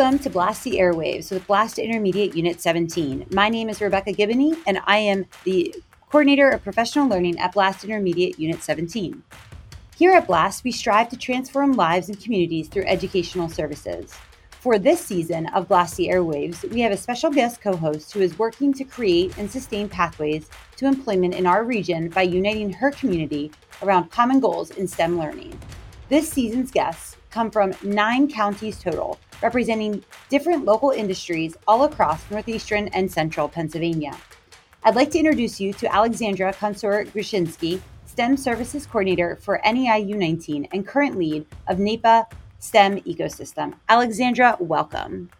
Welcome to Blast the Airwaves with Blast Intermediate Unit 17. My name is Rebecca Gibney, and I am the coordinator of professional learning at Blast Intermediate Unit 17. Here at Blast, we strive to transform lives and communities through educational services. For this season of Blast the Airwaves, we have a special guest co host who is working to create and sustain pathways to employment in our region by uniting her community around common goals in STEM learning. This season's guests come from nine counties total, representing different local industries all across northeastern and central Pennsylvania. I'd like to introduce you to Alexandra Konsor Grushinsky, STEM Services Coordinator for NEIU 19 and current lead of NEPA STEM Ecosystem. Alexandra, welcome.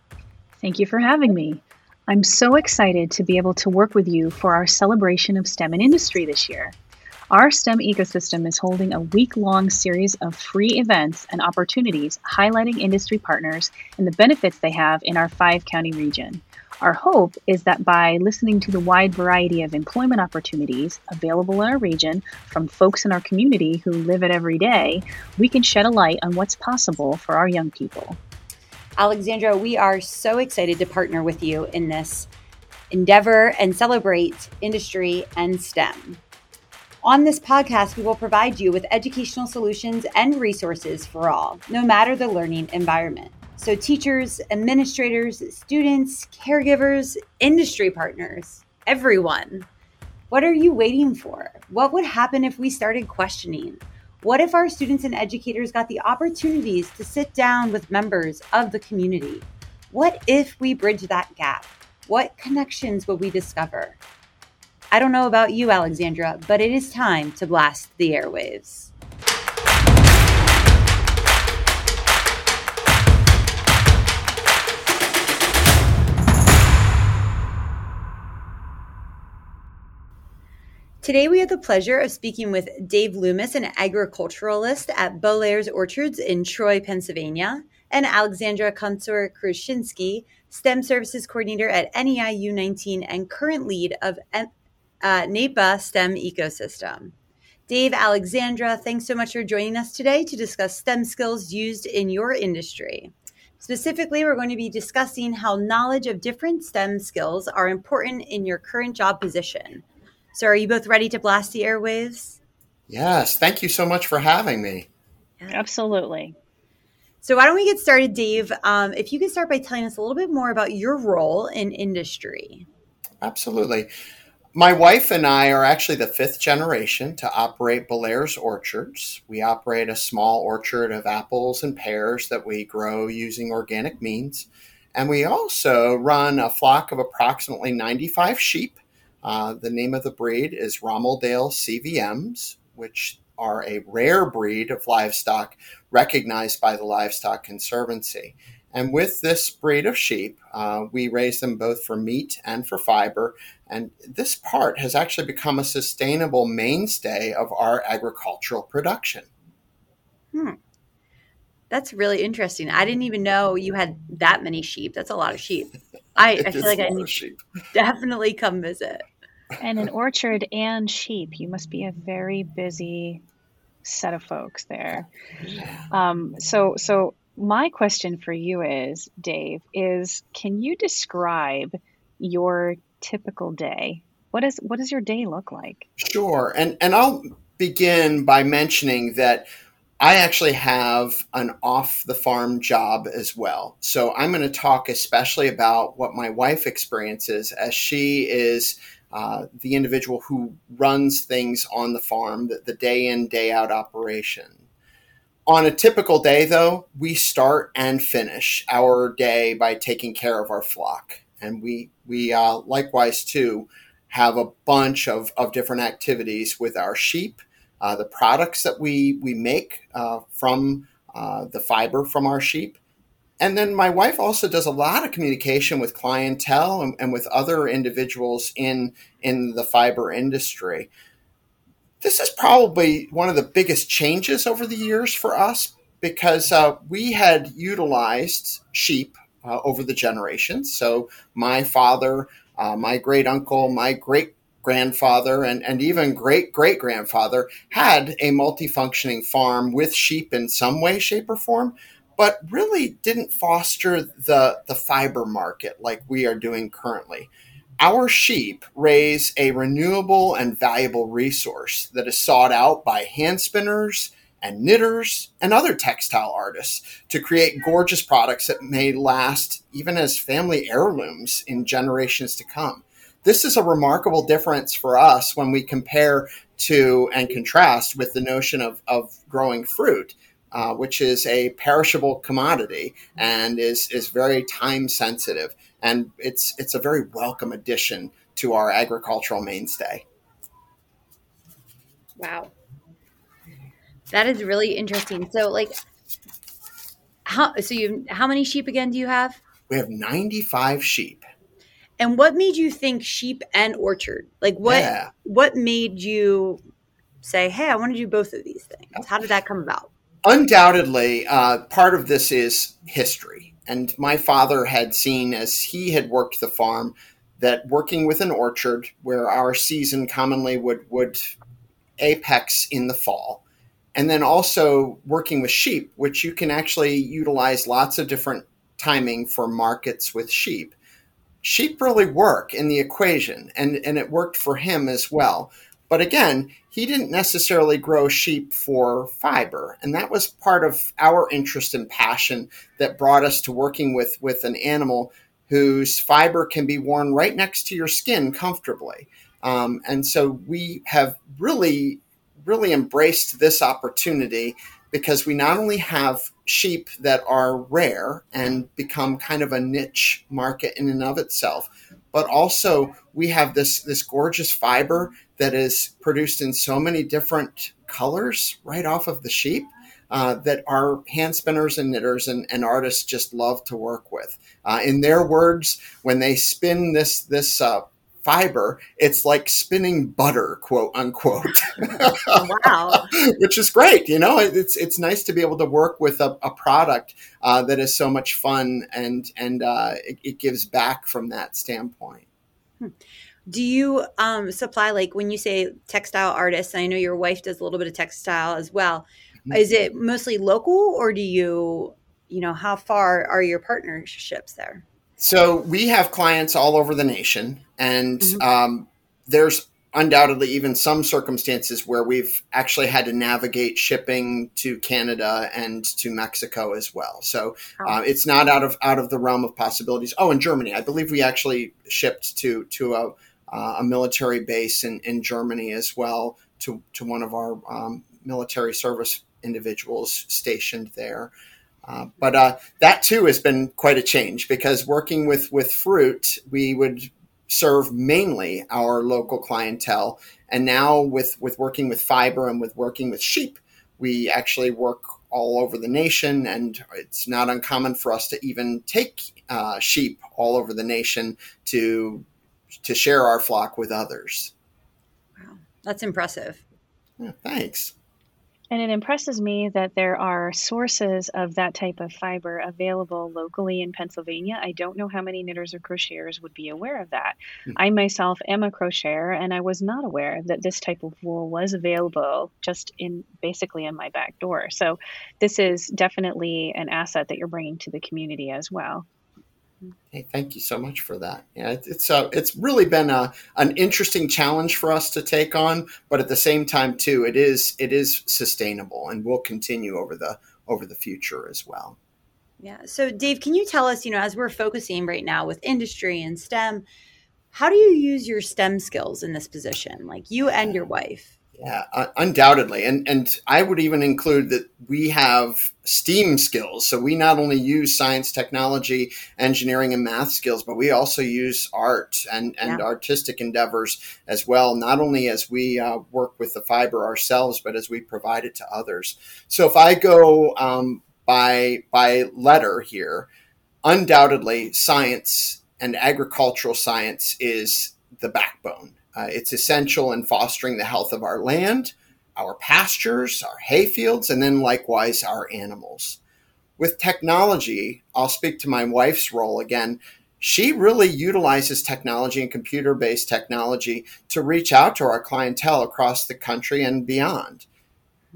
Thank you for having me. I'm so excited to be able to work with you for our celebration of STEM and industry this year. Our STEM ecosystem is holding a week long series of free events and opportunities highlighting industry partners and the benefits they have in our five county region. Our hope is that by listening to the wide variety of employment opportunities available in our region from folks in our community who live it every day, we can shed a light on what's possible for our young people. Alexandra, we are so excited to partner with you in this endeavor and celebrate industry and STEM. On this podcast, we will provide you with educational solutions and resources for all, no matter the learning environment. So, teachers, administrators, students, caregivers, industry partners, everyone. What are you waiting for? What would happen if we started questioning? What if our students and educators got the opportunities to sit down with members of the community? What if we bridge that gap? What connections will we discover? I don't know about you, Alexandra, but it is time to blast the airwaves. Today, we have the pleasure of speaking with Dave Loomis, an agriculturalist at Bollaire's Orchards in Troy, Pennsylvania, and Alexandra Konsor Krushinsky, STEM Services Coordinator at NEIU 19 and current lead of uh, NEPA STEM ecosystem. Dave Alexandra, thanks so much for joining us today to discuss STEM skills used in your industry. Specifically, we're going to be discussing how knowledge of different STEM skills are important in your current job position. So, are you both ready to blast the airwaves? Yes, thank you so much for having me. Absolutely. So, why don't we get started, Dave? Um, if you could start by telling us a little bit more about your role in industry. Absolutely. My wife and I are actually the fifth generation to operate Belair's Orchards. We operate a small orchard of apples and pears that we grow using organic means. And we also run a flock of approximately 95 sheep. Uh, the name of the breed is Romeldale CVMs, which are a rare breed of livestock recognized by the Livestock Conservancy. And with this breed of sheep, uh, we raise them both for meat and for fiber. And this part has actually become a sustainable mainstay of our agricultural production. Hmm. That's really interesting. I didn't even know you had that many sheep. That's a lot of sheep. I, I feel like I need to definitely come visit. And an orchard and sheep. You must be a very busy set of folks there. Um, so, so my question for you is, Dave, is can you describe your typical day? What is what does your day look like? Sure. And and I'll begin by mentioning that I actually have an off the farm job as well. So I'm going to talk especially about what my wife experiences as she is uh, the individual who runs things on the farm, the, the day in, day out operation. On a typical day, though, we start and finish our day by taking care of our flock. And we, we uh, likewise, too, have a bunch of, of different activities with our sheep, uh, the products that we, we make uh, from uh, the fiber from our sheep. And then my wife also does a lot of communication with clientele and, and with other individuals in, in the fiber industry this is probably one of the biggest changes over the years for us because uh, we had utilized sheep uh, over the generations. So my father, uh, my great uncle, my great grandfather, and, and even great great grandfather had a multifunctioning farm with sheep in some way, shape, or form. but really didn't foster the, the fiber market like we are doing currently. Our sheep raise a renewable and valuable resource that is sought out by hand spinners and knitters and other textile artists to create gorgeous products that may last even as family heirlooms in generations to come. This is a remarkable difference for us when we compare to and contrast with the notion of, of growing fruit. Uh, which is a perishable commodity and is, is very time sensitive. And it's, it's a very welcome addition to our agricultural mainstay. Wow. That is really interesting. So, like, how so you how many sheep again do you have? We have 95 sheep. And what made you think sheep and orchard? Like what yeah. what made you say, "Hey, I want to do both of these things"? How did that come about? Undoubtedly, uh, part of this is history. And my father had seen, as he had worked the farm, that working with an orchard, where our season commonly would would apex in the fall, and then also working with sheep, which you can actually utilize lots of different timing for markets with sheep. Sheep really work in the equation, and, and it worked for him as well. But again, he didn't necessarily grow sheep for fiber. And that was part of our interest and passion that brought us to working with, with an animal whose fiber can be worn right next to your skin comfortably. Um, and so we have really really embraced this opportunity because we not only have sheep that are rare and become kind of a niche market in and of itself, but also we have this this gorgeous fiber that is produced in so many different colors right off of the sheep. Uh, that our hand spinners and knitters and, and, artists just love to work with. Uh, in their words, when they spin this this uh, fiber, it's like spinning butter, quote unquote. wow. Which is great. You know, it's, it's nice to be able to work with a, a product uh, that is so much fun and, and uh, it, it, gives back from that standpoint. Hmm. Do you um, supply, like when you say textile artists, I know your wife does a little bit of textile as well. Mm-hmm. Is it mostly local or do you, you know, how far are your partnerships there? So we have clients all over the nation, and mm-hmm. um, there's undoubtedly even some circumstances where we've actually had to navigate shipping to Canada and to Mexico as well. So uh, it's not out of out of the realm of possibilities. Oh, in Germany, I believe we actually shipped to to a, uh, a military base in, in Germany as well to to one of our um, military service individuals stationed there. Uh, but uh, that too has been quite a change because working with with fruit, we would serve mainly our local clientele, and now with with working with fiber and with working with sheep, we actually work all over the nation, and it's not uncommon for us to even take uh, sheep all over the nation to to share our flock with others. Wow, that's impressive. Yeah, thanks. And it impresses me that there are sources of that type of fiber available locally in Pennsylvania. I don't know how many knitters or crocheters would be aware of that. Mm-hmm. I myself am a crocheter and I was not aware that this type of wool was available just in basically in my back door. So this is definitely an asset that you're bringing to the community as well. Hey, thank you so much for that. Yeah, it's uh, it's really been a an interesting challenge for us to take on, but at the same time too, it is it is sustainable and will continue over the over the future as well. Yeah. So, Dave, can you tell us, you know, as we're focusing right now with industry and STEM, how do you use your STEM skills in this position, like you and your wife? Yeah, uh, undoubtedly, and and I would even include that we have STEAM skills. So we not only use science, technology, engineering, and math skills, but we also use art and and yeah. artistic endeavors as well. Not only as we uh, work with the fiber ourselves, but as we provide it to others. So if I go um, by by letter here, undoubtedly, science and agricultural science is the backbone uh, it's essential in fostering the health of our land, our pastures, our hayfields, and then likewise our animals. With technology, I'll speak to my wife's role again. She really utilizes technology and computer based technology to reach out to our clientele across the country and beyond.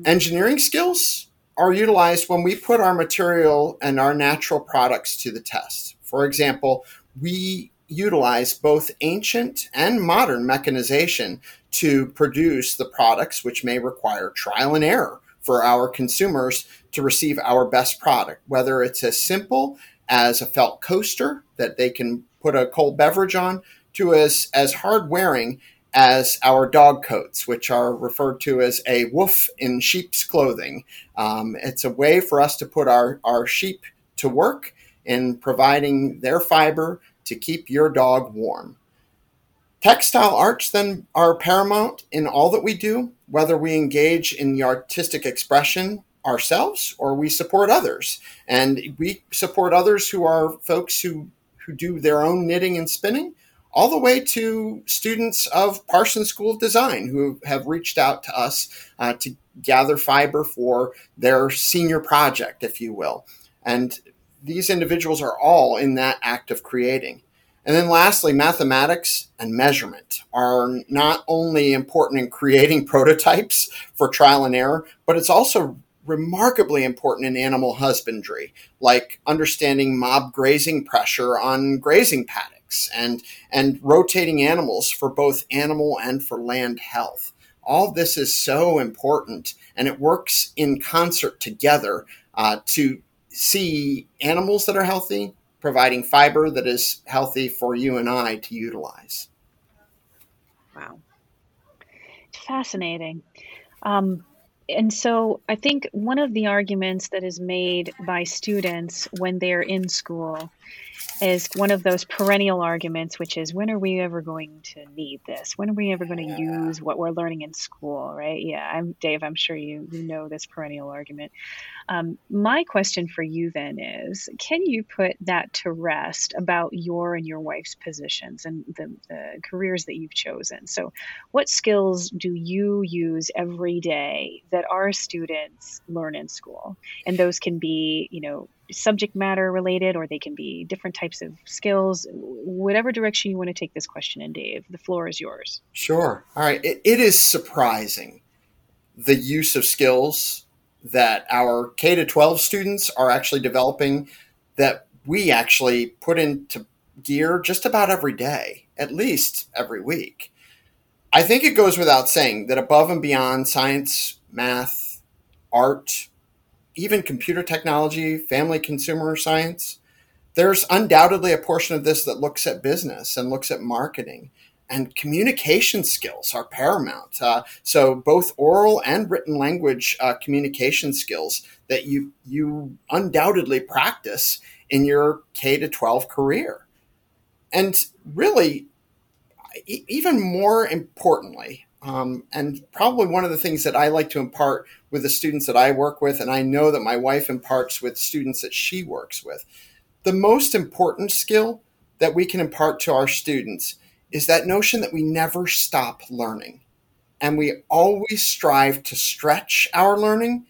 Engineering skills, are utilized when we put our material and our natural products to the test. For example, we utilize both ancient and modern mechanization to produce the products which may require trial and error for our consumers to receive our best product, whether it's as simple as a felt coaster that they can put a cold beverage on to as, as hard wearing as our dog coats, which are referred to as a wolf in sheep's clothing. Um, it's a way for us to put our, our sheep to work in providing their fiber to keep your dog warm. Textile arts then are paramount in all that we do, whether we engage in the artistic expression ourselves or we support others. And we support others who are folks who, who do their own knitting and spinning, all the way to students of Parsons School of Design who have reached out to us uh, to gather fiber for their senior project, if you will. And these individuals are all in that act of creating. And then lastly, mathematics and measurement are not only important in creating prototypes for trial and error, but it's also remarkably important in animal husbandry, like understanding mob grazing pressure on grazing paddocks and, and rotating animals for both animal and for land health. All this is so important, and it works in concert together uh, to see animals that are healthy, providing fiber that is healthy for you and I to utilize. Wow. Fascinating. Um, and so I think one of the arguments that is made by students when they're in school is one of those perennial arguments, which is when are we ever going to need this? When are we ever going to use what we're learning in school, right? Yeah, I'm Dave. I'm sure you know this perennial argument. Um, my question for you then is can you put that to rest about your and your wife's positions and the, the careers that you've chosen? So, what skills do you use every day that our students learn in school? And those can be, you know, subject matter related or they can be different types of skills whatever direction you want to take this question in dave the floor is yours. Sure. All right. It, it is surprising the use of skills that our K to 12 students are actually developing that we actually put into gear just about every day, at least every week. I think it goes without saying that above and beyond science, math, art, even computer technology, family consumer science, there's undoubtedly a portion of this that looks at business and looks at marketing and communication skills are paramount. Uh, so both oral and written language uh, communication skills that you you undoubtedly practice in your K to 12 career. And really, even more importantly, um, and probably one of the things that I like to impart with the students that I work with, and I know that my wife imparts with students that she works with, the most important skill that we can impart to our students is that notion that we never stop learning and we always strive to stretch our learning.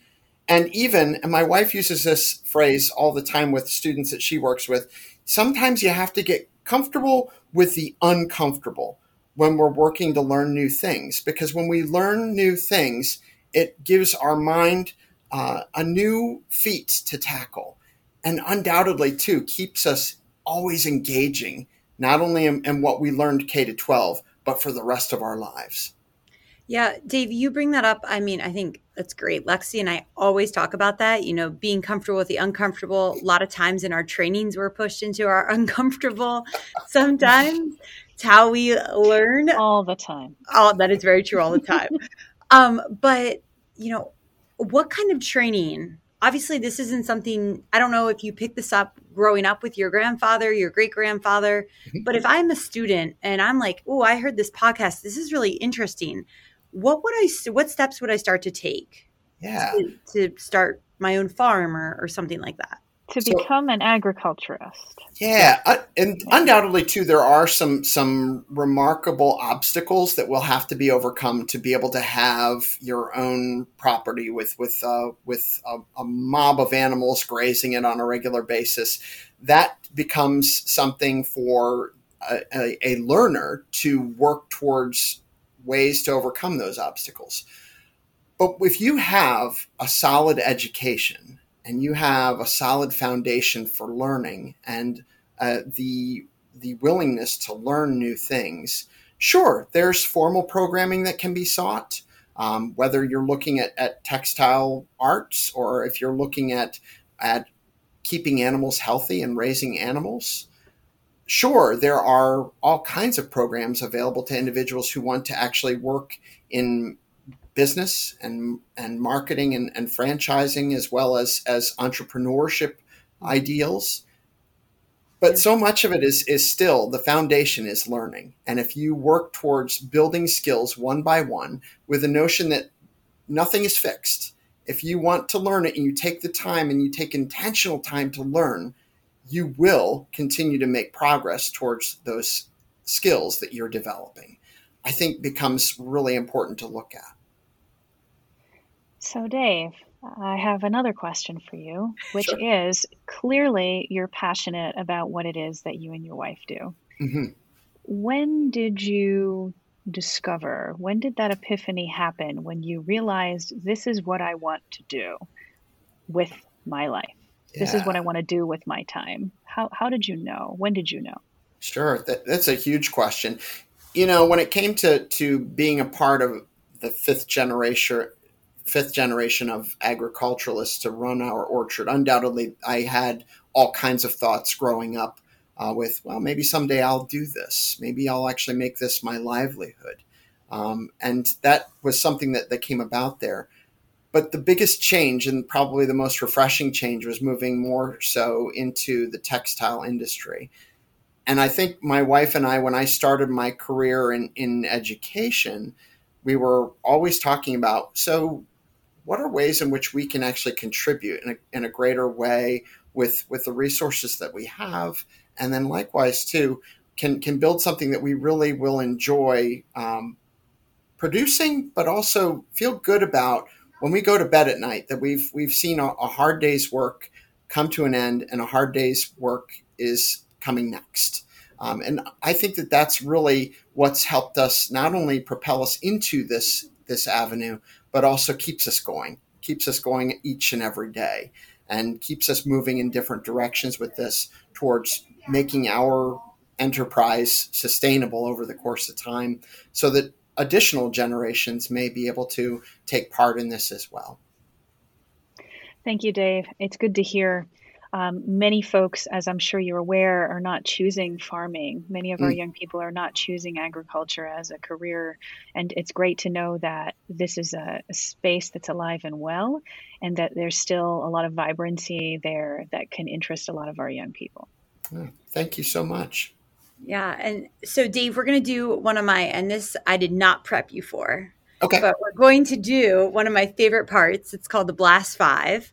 And even, and my wife uses this phrase all the time with students that she works with, sometimes you have to get comfortable with the uncomfortable when we're working to learn new things. Because when we learn new things, it gives our mind uh, a new feat to tackle. And undoubtedly, too, keeps us always engaging not only in, in what we learned K to 12, but for the rest of our lives. Yeah, Dave, you bring that up. I mean, I think that's great. Lexi and I always talk about that, you know, being comfortable with the uncomfortable. A lot of times in our trainings, we're pushed into our uncomfortable sometimes. It's how we learn. All the time. Oh, that is very true all the time. um, but, you know, what kind of training obviously this isn't something i don't know if you picked this up growing up with your grandfather your great grandfather mm-hmm. but if i'm a student and i'm like oh i heard this podcast this is really interesting what would i what steps would i start to take yeah to, to start my own farm or, or something like that to so, become an agriculturist. Yeah, uh, and undoubtedly too, there are some some remarkable obstacles that will have to be overcome to be able to have your own property with with uh, with a, a mob of animals grazing it on a regular basis. That becomes something for a, a, a learner to work towards ways to overcome those obstacles. But if you have a solid education and you have a solid foundation for learning and uh, the the willingness to learn new things, sure, there's formal programming that can be sought. Um, whether you're looking at, at textile arts or if you're looking at at keeping animals healthy and raising animals, sure, there are all kinds of programs available to individuals who want to actually work in business and and marketing and, and franchising as well as as entrepreneurship ideals. But so much of it is is still the foundation is learning. And if you work towards building skills one by one with the notion that nothing is fixed if you want to learn it and you take the time and you take intentional time to learn you will continue to make progress towards those skills that you're developing. I think becomes really important to look at so, Dave, I have another question for you, which sure. is clearly you're passionate about what it is that you and your wife do. Mm-hmm. When did you discover, when did that epiphany happen when you realized this is what I want to do with my life? Yeah. This is what I want to do with my time. How, how did you know? When did you know? Sure, that, that's a huge question. You know, when it came to to being a part of the fifth generation fifth generation of agriculturalists to run our orchard. Undoubtedly, I had all kinds of thoughts growing up uh, with, well, maybe someday I'll do this. Maybe I'll actually make this my livelihood. Um, and that was something that, that came about there. But the biggest change, and probably the most refreshing change, was moving more so into the textile industry. And I think my wife and I, when I started my career in, in education, we were always talking about so what are ways in which we can actually contribute in a, in a greater way with with the resources that we have? And then likewise too can can build something that we really will enjoy um, producing but also feel good about when we go to bed at night that we've we've seen a, a hard day's work come to an end and a hard day's work is coming next. Um, and i think that that's really what's helped us not only propel us into this this avenue but also keeps us going, keeps us going each and every day, and keeps us moving in different directions with this towards making our enterprise sustainable over the course of time so that additional generations may be able to take part in this as well. Thank you, Dave. It's good to hear um, many folks, as I'm sure you're aware, are not choosing farming. Many of mm. our young people are not choosing agriculture as a career. And it's great to know that this is a, a space that's alive and well, and that there's still a lot of vibrancy there that can interest a lot of our young people. Oh, thank you so much. Yeah. And so, Dave, we're going to do one of my, and this I did not prep you for. Okay. But we're going to do one of my favorite parts. It's called the Blast Five.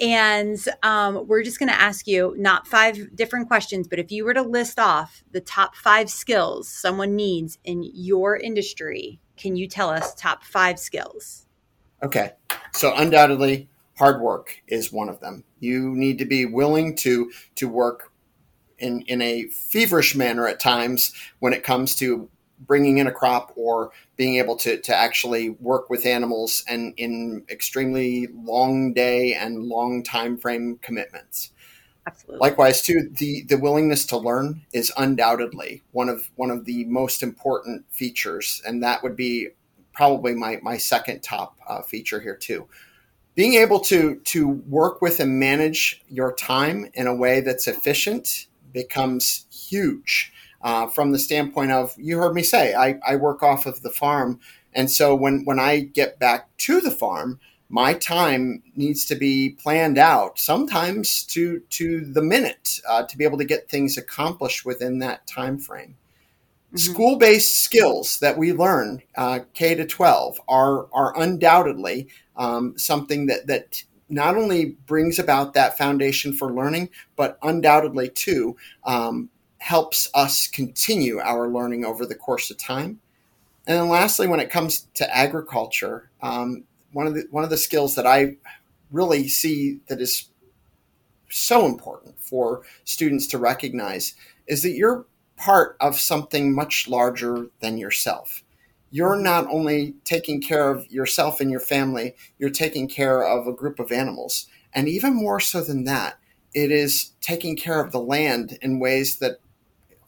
And um, we're just going to ask you not five different questions, but if you were to list off the top five skills someone needs in your industry, can you tell us top five skills? Okay. So, undoubtedly, hard work is one of them. You need to be willing to to work in in a feverish manner at times when it comes to bringing in a crop or being able to, to actually work with animals and in extremely long day and long time frame commitments. Absolutely. Likewise, too, the, the willingness to learn is undoubtedly one of one of the most important features, and that would be probably my, my second top uh, feature here too. Being able to to work with and manage your time in a way that's efficient becomes huge uh, from the standpoint of you heard me say I, I work off of the farm and so when when i get back to the farm my time needs to be planned out sometimes to to the minute uh, to be able to get things accomplished within that time frame mm-hmm. school-based skills that we learn uh, k to 12 are are undoubtedly um, something that that not only brings about that foundation for learning, but undoubtedly too um, helps us continue our learning over the course of time. And then lastly, when it comes to agriculture, um, one of the one of the skills that I really see that is so important for students to recognize is that you're part of something much larger than yourself. you're not only taking care of yourself and your family, you're taking care of a group of animals. And even more so than that, it is taking care of the land in ways that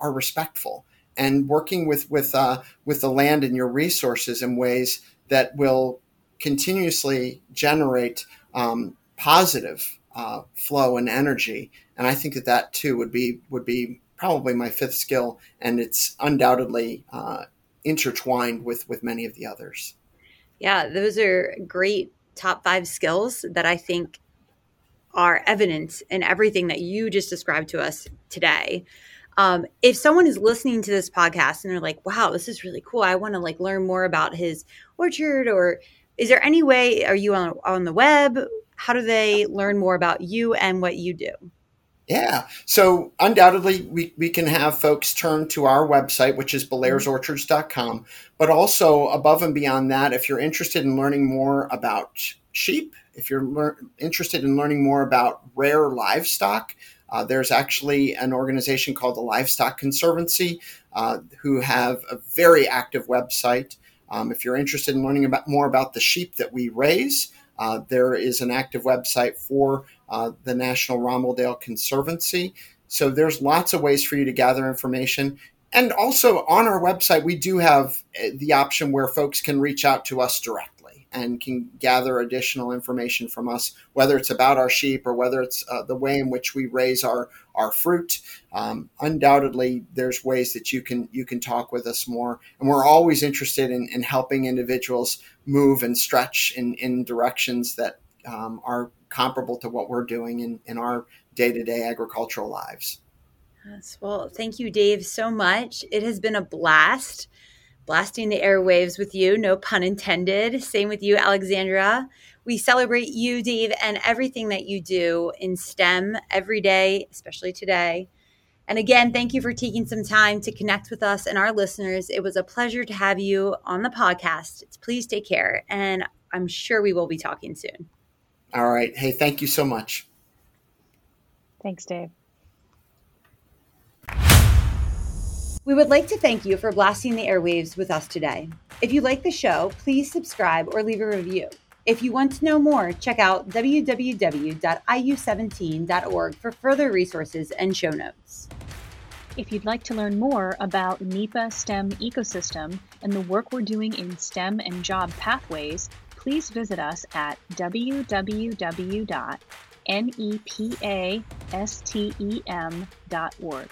are respectful and working with with uh, with the land and your resources in ways that will continuously generate um, positive uh, flow and energy. And I think that that too would be would be probably my fifth skill, and it's undoubtedly uh, intertwined with with many of the others. Yeah, those are great top five skills that I think are evident in everything that you just described to us today. Um, if someone is listening to this podcast and they're like, "Wow, this is really cool. I want to like learn more about his orchard," or is there any way? Are you on on the web? How do they learn more about you and what you do? Yeah. So undoubtedly, we, we can have folks turn to our website, which is belairesorchards.com. But also, above and beyond that, if you're interested in learning more about sheep, if you're lear- interested in learning more about rare livestock, uh, there's actually an organization called the Livestock Conservancy uh, who have a very active website. Um, if you're interested in learning about more about the sheep that we raise, uh, there is an active website for uh, the National Romeldale Conservancy. So there's lots of ways for you to gather information. And also on our website, we do have uh, the option where folks can reach out to us directly and can gather additional information from us, whether it's about our sheep or whether it's uh, the way in which we raise our our fruit. Um, undoubtedly, there's ways that you can you can talk with us more, and we're always interested in, in helping individuals move and stretch in, in directions that um, are comparable to what we're doing in, in our day to day agricultural lives. Yes. Well, thank you, Dave, so much. It has been a blast blasting the airwaves with you, no pun intended. Same with you, Alexandra. We celebrate you, Dave, and everything that you do in STEM every day, especially today. And again, thank you for taking some time to connect with us and our listeners. It was a pleasure to have you on the podcast. Please take care, and I'm sure we will be talking soon. All right. Hey, thank you so much. Thanks, Dave. We would like to thank you for blasting the airwaves with us today. If you like the show, please subscribe or leave a review. If you want to know more, check out www.iu17.org for further resources and show notes. If you'd like to learn more about NEPA STEM ecosystem and the work we're doing in STEM and job pathways, please visit us at www.nepastem.org.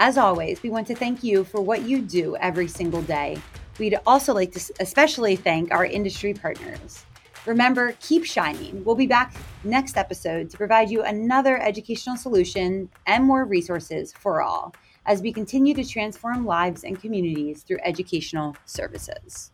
As always, we want to thank you for what you do every single day. We'd also like to especially thank our industry partners. Remember, keep shining. We'll be back next episode to provide you another educational solution and more resources for all as we continue to transform lives and communities through educational services.